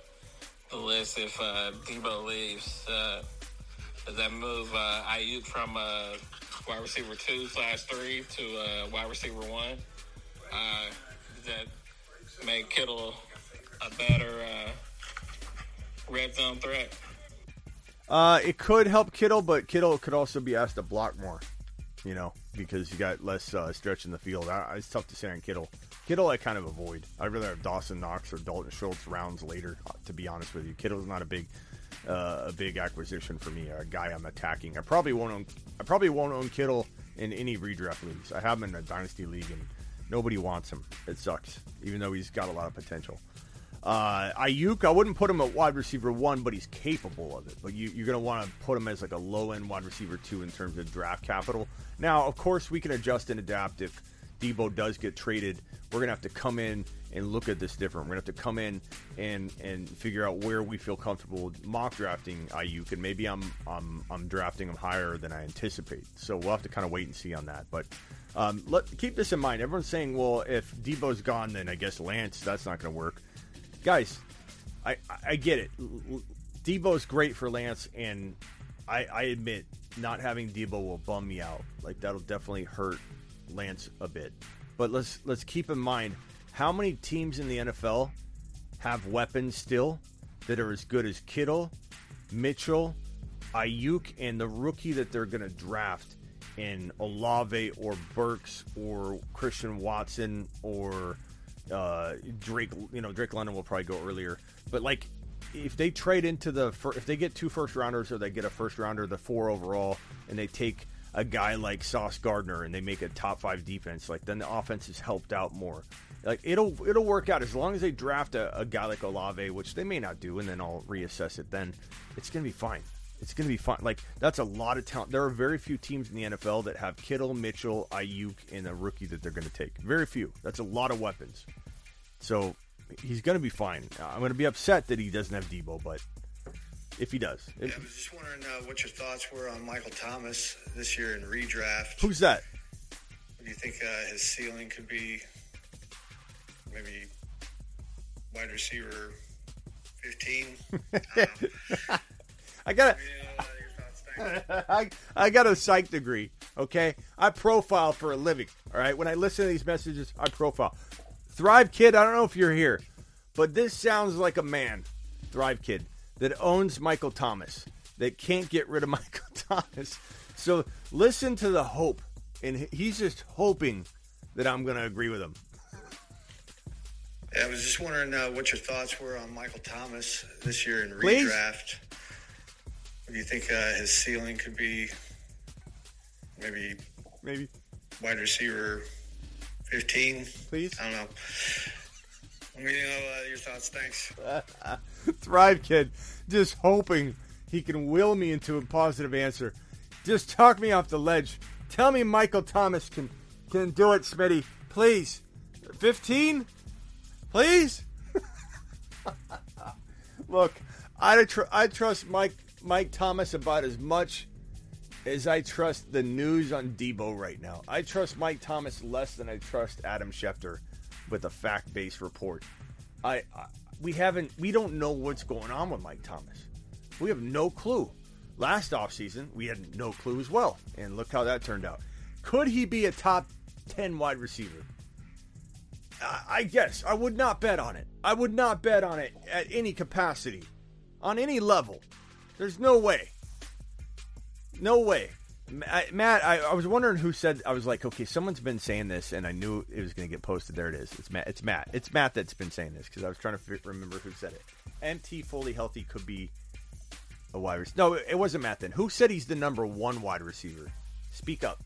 the list if uh, Deebo leaves? Uh, does that move uh, Aiyuk from uh, wide receiver two slash three to uh, wide receiver one? Uh, that make Kittle a better uh, red zone threat? Uh, it could help Kittle, but Kittle could also be asked to block more. You know, because you got less uh, stretch in the field. I, it's tough to say on Kittle. Kittle, I kind of avoid. I'd rather have Dawson Knox or Dalton Schultz rounds later. To be honest with you, Kittle's not a big, uh, a big acquisition for me. A guy I'm attacking. I probably won't own. I probably won't own Kittle in any redraft leagues. I have him in a dynasty league, and nobody wants him. It sucks, even though he's got a lot of potential. Uh, Aiyuk, I wouldn't put him at wide receiver one, but he's capable of it. But you, are going to want to put him as like a low end wide receiver two in terms of draft capital. Now, of course, we can adjust and adapt if Deebo does get traded. We're to have to come in and look at this different. We're to have to come in and and figure out where we feel comfortable mock drafting Aiyuk, and maybe I'm I'm I'm drafting him higher than I anticipate. So we'll have to kind of wait and see on that. But um, let keep this in mind. Everyone's saying, well, if Deebo's gone, then I guess Lance that's not to work guys, I I get it. Deebo's great for Lance, and I, I admit not having Deebo will bum me out. Like that'll definitely hurt Lance a bit. But let's let's keep in mind how many teams in the NFL have weapons still that are as good as Kittle, Mitchell, Aiyuk, and the rookie that they're going to draft in Olave or Burks or Christian Watson or uh, Drake. You know, Drake London will probably go earlier, but like if they trade into the fir- if they get two first rounders or they get a first rounder, the four overall, and they take a guy like Sauce Gardner and they make a top five defense, like then the offense is helped out more. Like it'll it'll work out as long as they draft a, a guy like Olave, which they may not do, and then I'll reassess it. Then it's gonna be fine. It's gonna be fine. Like that's a lot of talent. There are very few teams in the NFL that have Kittle, Mitchell, Aiyuk, and a rookie that they're gonna take. Very few. That's a lot of weapons. So he's to be fine. I'm to be upset that he doesn't have Deebo, but if he does, yeah, I was just wondering uh, what your thoughts were on Michael Thomas this year in redraft. Who's that? Do you think uh, his ceiling could be maybe wide receiver 15? I, I got I, I got a psych degree, okay? I profile for a living, all right? When I listen to these messages, I profile. Thrive Kid, I don't know if you're here, but this sounds like a man, Thrive Kid, that owns Michael Thomas, that can't get rid of Michael Thomas. So listen to the hope, and he's just hoping that I'm going to agree with him. Yeah, I was just wondering uh, what your thoughts were on Michael Thomas this year in Please? redraft. Do you think uh, his ceiling could be maybe maybe wide receiver 15. Please? I don't know. Let me know uh, your thoughts. Thanks. Thrive Kid, just hoping he can will me into a positive answer. Just talk me off the ledge. Tell me Michael Thomas can can do it, Smitty. Please. 15? Please? Look, I tr- I trust Mike Mike Thomas about as much as I trust the news on Deebo right now. I trust Mike Thomas less than I trust Adam Schefter with a fact-based report. I, I we haven't we don't know what's going on with Mike Thomas. We have no clue. Last offseason, we had no clue as well. And look how that turned out. Could he be a top 10 wide receiver? I, I guess. I would not bet on it. I would not bet on it at any capacity, on any level. There's no way. No way. Matt, I, I, was wondering who said. I was like, okay, someone's been saying this, and I knew it was going to get posted. There it is. It's Matt. It's Matt. It's Matt that's been saying this because I was trying to f- remember who said it. MT fully healthy could be a wide receiver. No, it wasn't Matt then. Who said he's the number one wide receiver? Speak up.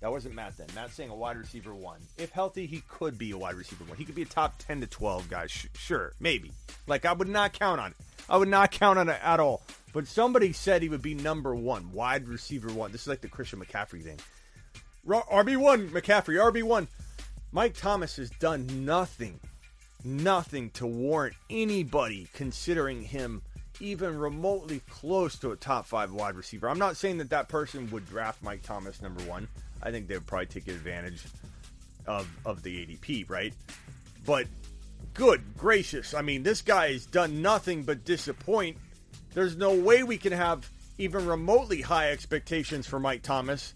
That wasn't Matt then. Matt's saying a wide receiver one. If healthy, he could be a wide receiver one. He could be a top 10 to 12 guy. Sh- sure, maybe. Like, I would not count on it. I would not count on it at all. But somebody said he would be number one, wide receiver one. This is like the Christian McCaffrey thing. RB1, McCaffrey, RB1. Mike Thomas has done nothing, nothing to warrant anybody considering him even remotely close to a top five wide receiver. I'm not saying that that person would draft Mike Thomas number one. I think they would probably take advantage of, of the ADP, right? But good gracious. I mean, this guy has done nothing but disappoint. There's no way we can have even remotely high expectations for Mike Thomas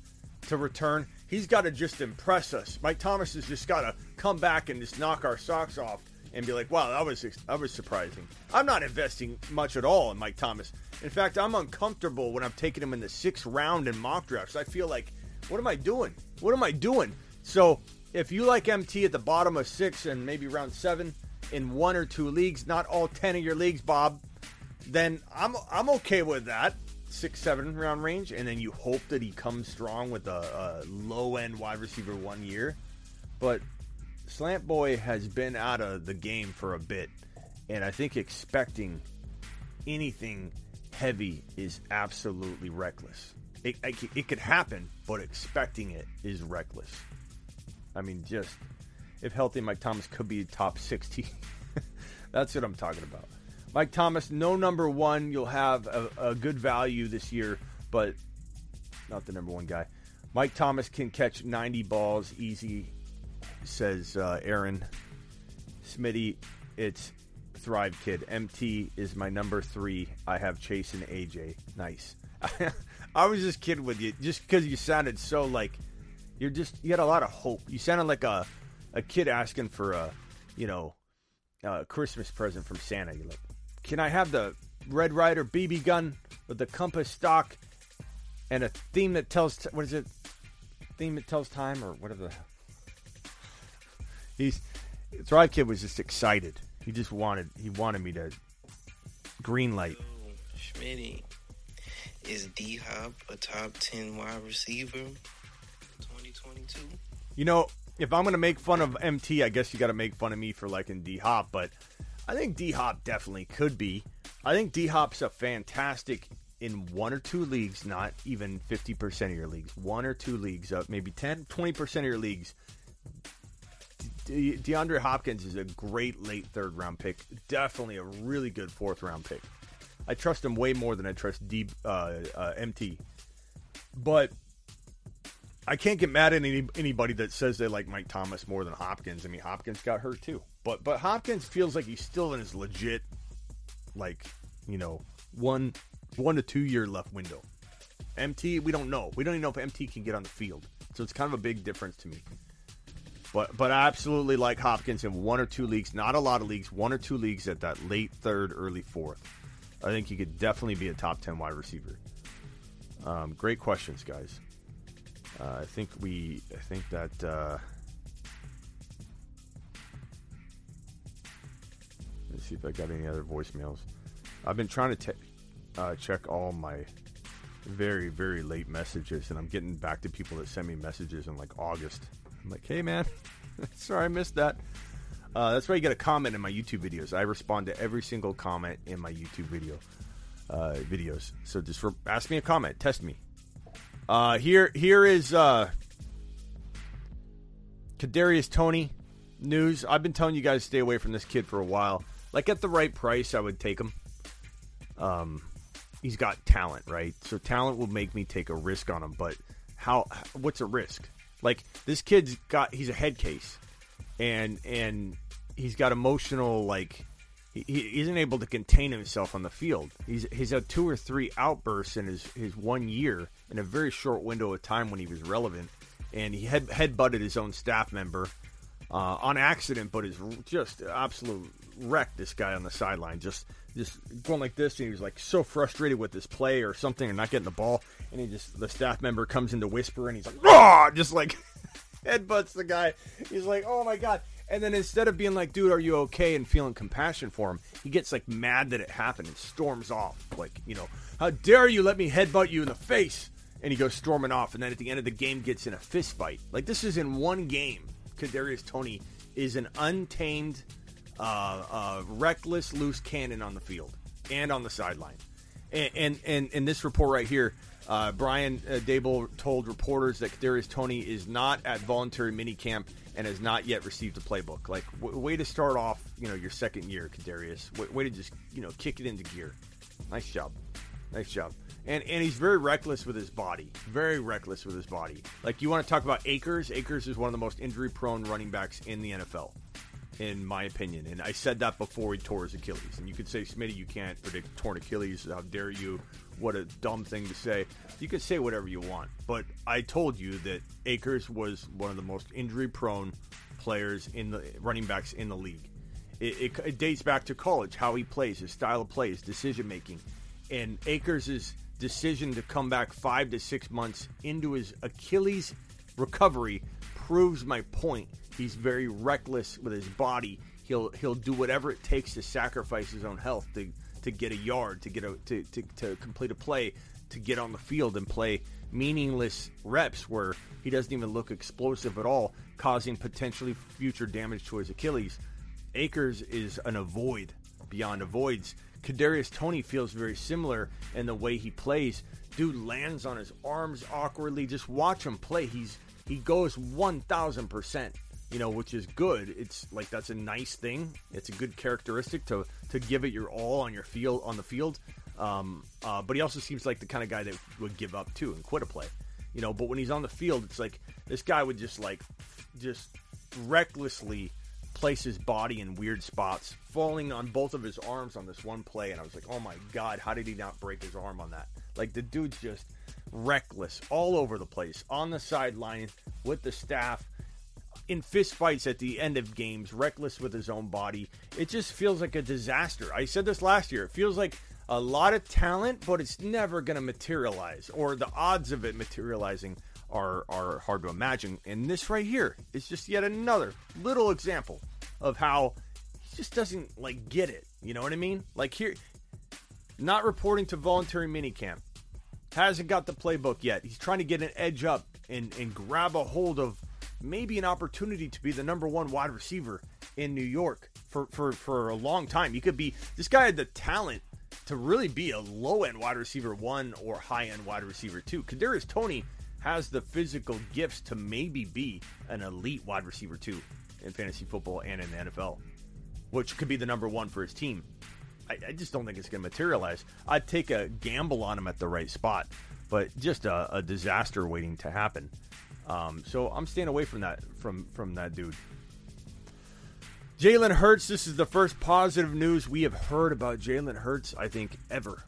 to return. He's got to just impress us. Mike Thomas has just got to come back and just knock our socks off and be like, "Wow, that was that was surprising." I'm not investing much at all in Mike Thomas. In fact, I'm uncomfortable when I'm taking him in the sixth round in mock drafts. I feel like, what am I doing? What am I doing? So, if you like MT at the bottom of six and maybe round seven in one or two leagues, not all ten of your leagues, Bob, then I'm I'm okay with that six seven round range, and then you hope that he comes strong with a, a low end wide receiver one year. But Slant Boy has been out of the game for a bit, and I think expecting anything heavy is absolutely reckless. It, it, it could happen, but expecting it is reckless. I mean, just if healthy, Mike Thomas could be top 60. That's what I'm talking about. Mike Thomas, no number one. You'll have a, a, good value this year, but not the number one guy. Mike Thomas can catch 90 balls easy, says uh, Aaron. Smitty, it's Thrive Kid. MT is my number three. I have Chase and AJ. Nice. I was just kidding with you, just because you sounded so like you're just you had a lot of hope. You sounded like a a kid asking for a you know a Christmas present from Santa. You're like, can I have the Red Ryder BB gun with the compass stock and a theme that tells t- what is it? Theme that tells time or whatever. The He's Thrive Kid was just excited. He just wanted he wanted me to green light. Smitty, is D Hop a top 10 wide receiver 2022? You know, if I'm gonna make fun of MT, I guess you got to make fun of me for liking D Hop. But I think D Hop definitely could be. I think D Hop's a fantastic in one or two leagues, not even 50% of your leagues. One or two leagues, up, maybe 10, 20% of your leagues. De- DeAndre Hopkins is a great late third round pick. Definitely a really good fourth round pick. I trust him way more than I trust D, uh, uh, MT. But I can't get mad at any, anybody that says they like Mike Thomas more than Hopkins. I mean, Hopkins got hurt too, but but Hopkins feels like he's still in his legit, like you know, one one to two year left window. MT, we don't know. We don't even know if MT can get on the field, so it's kind of a big difference to me. But but I absolutely like Hopkins in one or two leagues, not a lot of leagues, one or two leagues at that late third, early fourth. I think he could definitely be a top ten wide receiver. Um, great questions, guys. Uh, I think we. I think that. Uh, let's see if I got any other voicemails. I've been trying to uh, check all my very very late messages, and I'm getting back to people that send me messages in like August. I'm like, hey man, sorry I missed that. Uh, that's why you get a comment in my YouTube videos. I respond to every single comment in my YouTube video uh, videos. So just re- ask me a comment, test me. Uh, here, here is uh, Kadarius Toney news. I've been telling you guys to stay away from this kid for a while. Like at the right price, I would take him. Um, he's got talent, right? So talent will make me take a risk on him. But how? What's a risk? Like this kid's got. He's a head case, and and he's got emotional like. He, isn't able to contain himself on the field. He's he's had two or three outbursts in his, his one year in a very short window of time when he was relevant, and he head head butted his own staff member uh, on accident, but is just absolute wreck. This guy on the sideline, just just going like this, and he was like so frustrated with this play or something, or not getting the ball, and he just the staff member comes in to whisper, and he's like, "Raw!" just like headbutts the guy. He's like, "Oh my god." And then instead of being like, dude, are you okay? and feeling compassion for him, he gets like mad that it happened and storms off. Like, you know, how dare you let me headbutt you in the face? And he goes storming off. And then at the end of the game, gets in a fist fight. Like, this is in one game. Kadarius Toney is an untamed, uh, reckless, loose cannon on the field and on the sideline. And, and, and, and this report right here, uh, Brian uh, Daboll told reporters that Kadarius Toney is not at voluntary minicamp and has not yet received a playbook. Like, w- way to start off, you know, your second year, Kadarius. W- way to just, you know, kick it into gear. Nice job, nice job. And and he's very reckless with his body. Very reckless with his body. Like, you want to talk about Akers? Akers is one of the most injury-prone running backs in the NFL, in my opinion. And I said that before he tore his Achilles. And you could say, Smitty, you can't predict torn Achilles. How dare you? What a dumb thing to say. You can say whatever you want, but I told you that Akers was one of the most injury-prone players in the running backs in the league. It, it, it dates back to college, how he plays, his style of play, his decision making, and Akers' decision to come back five to six months into his Achilles recovery proves my point. He's very reckless with his body. He'll he'll do whatever it takes to sacrifice his own health to to get a yard, to get a to, to, to complete a play, to get on the field and play meaningless reps where he doesn't even look explosive at all, causing potentially future damage to his Achilles. Akers is an avoid beyond avoids. Kadarius Toney feels very similar in the way he plays. Dude lands on his arms awkwardly. Just watch him play. He's he goes one thousand percent. You know, which is good. It's like that's a nice thing. It's a good characteristic to to give it your all on your field on the field. Um, uh, but he also seems like the kind of guy that would give up too and quit a play. You know, but when he's on the field, it's like this guy would just like just recklessly place his body in weird spots, falling on both of his arms on this one play. And I was like, oh my God, how did he not break his arm on that? Like the dude's just reckless all over the place on the sideline with the staff in fist fights at the end of games, reckless with his own body. It just feels like a disaster. I said this last year. It feels like a lot of talent, but it's never going to materialize, or the odds of it materializing are are hard to imagine. And this right here is just yet another little example of how he just doesn't like get it. You know what I mean? Like here, not reporting to voluntary minicamp, hasn't got the playbook yet. He's trying to get an edge up and and grab a hold of maybe an opportunity to be the number one wide receiver in New York for for for a long time. He could be. This guy had the talent to really be a low end wide receiver one or high end wide receiver two. Kadarius Toney has the physical gifts to maybe be an elite wide receiver two in fantasy football and in the NFL, which could be the number one for his team. I, I just don't think it's going to materialize. I'd take a gamble on him at the right spot, but just a, a disaster waiting to happen. Um, so I'm staying away from that from from that dude. Jalen Hurts. This is the first positive news we have heard about Jalen Hurts, I think, ever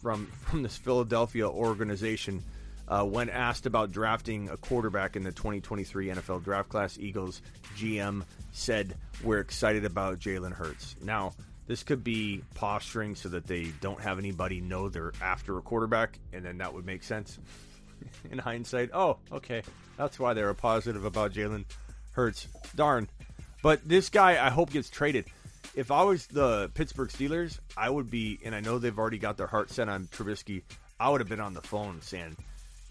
from from this Philadelphia organization. Uh, when asked about drafting a quarterback in the 2023 NFL draft class, Eagles GM said, We're excited about Jalen Hurts. Now, this could be posturing so that they don't have anybody know they're after a quarterback, and then that would make sense in hindsight. Oh, okay. That's why they were positive about Jalen Hurts. Darn. But this guy, I hope, gets traded. If I was the Pittsburgh Steelers, I would be, and I know they've already got their heart set on Trubisky. I would have been on the phone saying,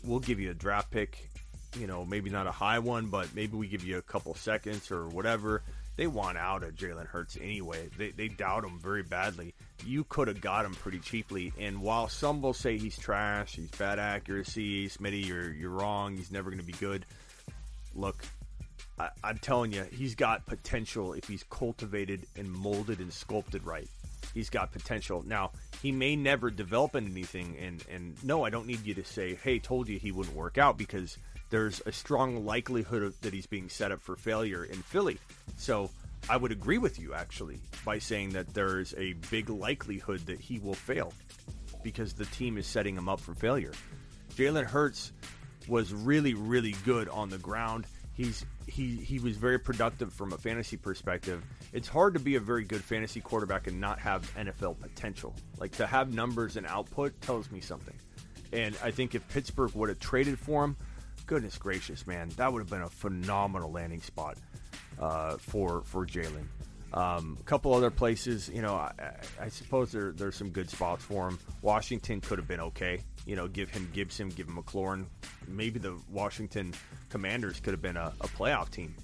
"We'll give you a draft pick, you know, maybe not a high one, but maybe we give you a couple seconds or whatever." They want out of Jalen Hurts anyway. They, they doubt him very badly. You could have got him pretty cheaply. And while some will say he's trash, he's bad accuracy, Smitty, you're you're wrong. He's never going to be good. Look, I, I'm telling you, he's got potential if he's cultivated and molded and sculpted right. He's got potential. Now, he may never develop anything. And, and no, I don't need you to say, hey, told you he wouldn't work out because there's a strong likelihood that he's being set up for failure in Philly. So I would agree with you, actually, by saying that there's a big likelihood that he will fail because the team is setting him up for failure. Jalen Hurts was really, really good on the ground. He's he he was very productive from a fantasy perspective. It's hard to be a very good fantasy quarterback and not have NFL potential. Like to have numbers and output tells me something. And I think if Pittsburgh would have traded for him, goodness gracious, man, that would have been a phenomenal landing spot uh, for for Jalen. Um, a couple other places, you know, I, I suppose there, there's some good spots for him. Washington could have been okay. You know, give him Gibson, give him McLaurin. Maybe the Washington Commanders could have been a, a playoff team.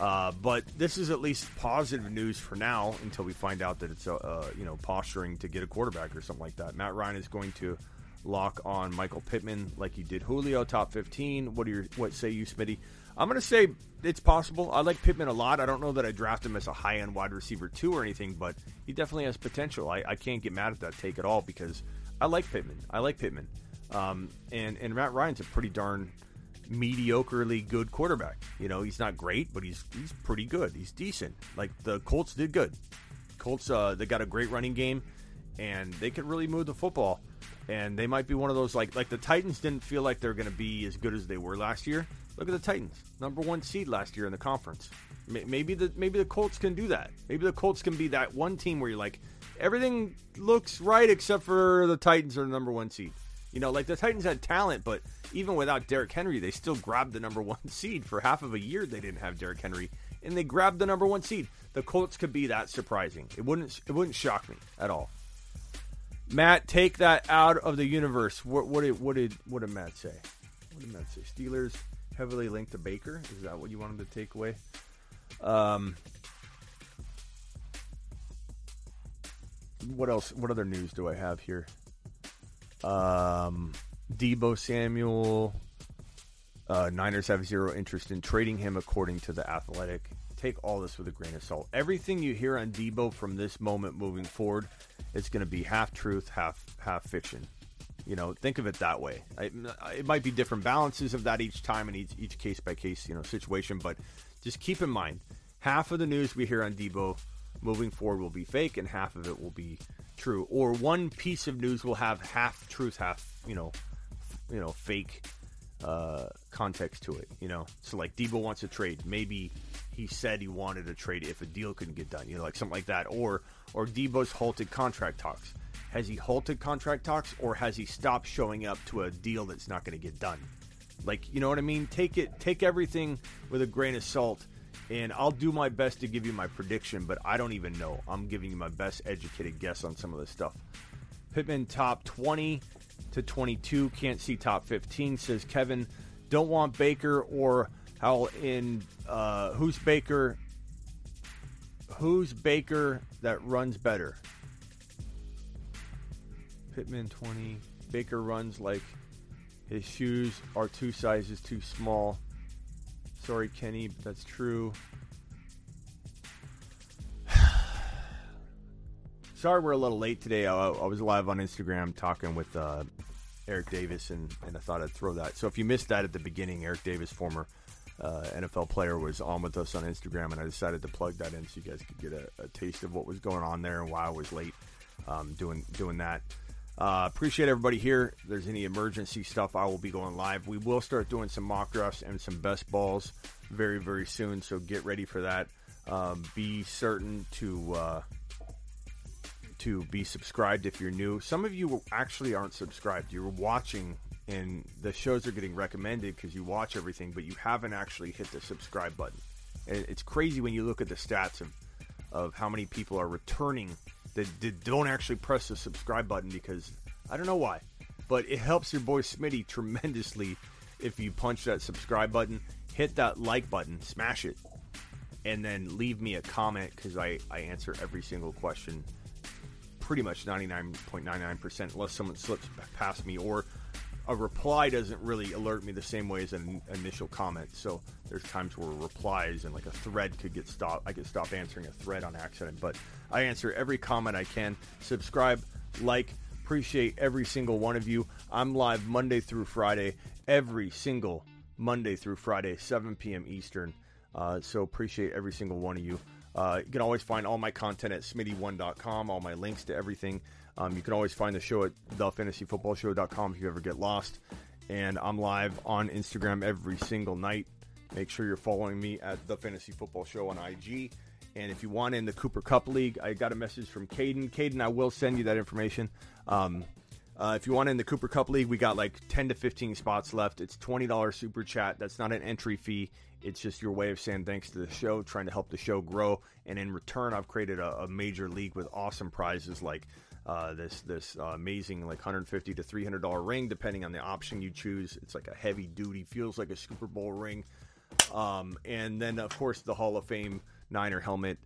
Uh, but this is at least positive news for now until we find out that it's, uh, you know, posturing to get a quarterback or something like that. Matt Ryan is going to lock on Michael Pittman like you did Julio, top 15. What do you, what say you, Smitty? I'm going to say it's possible. I like Pittman a lot. I don't know that I draft him as a high end wide receiver two or anything, but he definitely has potential. I, I can't get mad at that take at all because I like Pittman. I like Pittman. Um, and, and Matt Ryan's a pretty darn mediocrely good quarterback. You know, he's not great, but he's he's pretty good. He's decent. Like the Colts did good. Colts uh, they got a great running game, and they could really move the football. And they might be one of those like like the Titans didn't feel like they're going to be as good as they were last year. Look at the Titans, number one seed last year in the conference. Maybe the maybe the Colts can do that. Maybe the Colts can be that one team where you're like everything looks right except for the Titans are the number one seed. You know, like the Titans had talent, but even without Derrick Henry, they still grabbed the number one seed. For half of a year, they didn't have Derrick Henry, and they grabbed the number one seed. The Colts could be that surprising. It wouldn't. It wouldn't shock me at all. Matt, take that out of the universe. What, what did what did what did Matt say? What did Matt say? Steelers heavily linked to Baker. Is that what you wanted to take away? Um, what else? What other news do I have here? Um, Deebo Samuel. Uh, Niners have zero interest in trading him, according to the Athletic. Take all this with a grain of salt. Everything you hear on Deebo from this moment moving forward it's going to be half truth, half half fiction. You know, think of it that way. It might be different balances of that each time and each each case by case you know situation, but just keep in mind half of the news we hear on Deebo moving forward will be fake and half of it will be true. Or one piece of news will have half truth, half you know, you know, fake uh, context to it. You know, so like Deebo wants a trade. Maybe he said he wanted a trade if a deal couldn't get done. You know, like something like that. Or or Deebo's halted contract talks. Has he halted contract talks, or has he stopped showing up to a deal that's not going to get done? Like, you know what I mean? Take it, take everything with a grain of salt, and I'll do my best to give you my prediction, but I don't even know. I'm giving you my best educated guess on some of this stuff. Pittman top 20 to 22, can't see top 15, says Kevin. Don't want Baker or how in uh, who's Baker? Who's Baker that runs better? Pittman 20. Baker runs like his shoes are two sizes too small. Sorry, Kenny, but that's true. Sorry, we're a little late today. I, I was live on Instagram talking with uh, Eric Davis, and, and I thought I'd throw that. So if you missed that at the beginning, Eric Davis, former uh, NFL player, was on with us on Instagram, and I decided to plug that in so you guys could get a, a taste of what was going on there and why I was late um, doing doing that. Uh, appreciate everybody here. If there's any emergency stuff, I will be going live. We will start doing some mock drafts and some best balls very, very soon. So get ready for that. Um, be certain to uh, to be subscribed if you're new. Some of you actually aren't subscribed. You're watching, and the shows are getting recommended because you watch everything, but you haven't actually hit the subscribe button. And it's crazy when you look at the stats of of how many people are returning that, that don't actually press the subscribe button because I don't know why, but it helps your boy Smitty tremendously if you punch that subscribe button, hit that like button, smash it, and then leave me a comment because I, I answer every single question pretty much 99.99% unless someone slips past me or a reply doesn't really alert me the same way as an initial comment. So there's times where replies and like a thread could get stopped. I could stop answering a thread on accident, but I answer every comment I can. Subscribe, like, appreciate every single one of you. I'm live Monday through Friday, every single Monday through Friday, 7 p.m. Eastern. Uh, so appreciate every single one of you. Uh, you can always find all my content at smitty1.com, all my links to everything. Um, you can always find the show at thefantasyfootballshow.com if you ever get lost. And I'm live on Instagram every single night. Make sure you're following me at the Fantasy Football Show on IG. And if you want in the Cooper Kupp League, I got a message from Caden. Caden, I will send you that information. Um, uh, if you want in the Cooper Kupp League, we got like 10 to 15 spots left. It's $20 super chat. That's not an entry fee. It's just your way of saying thanks to the show, trying to help the show grow. And in return, I've created a, a major league with awesome prizes like uh, this this uh, amazing like 150 to 300 dollar ring, depending on the option you choose. It's like a heavy duty, feels like a Super Bowl ring. Um, and then of course the Hall of Fame Niner helmet,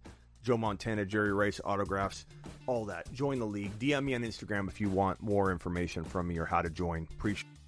Joe Montana, Jerry Rice autographs, all that. Join the league. DM me on Instagram if you want more information from me or how to join. Appreciate.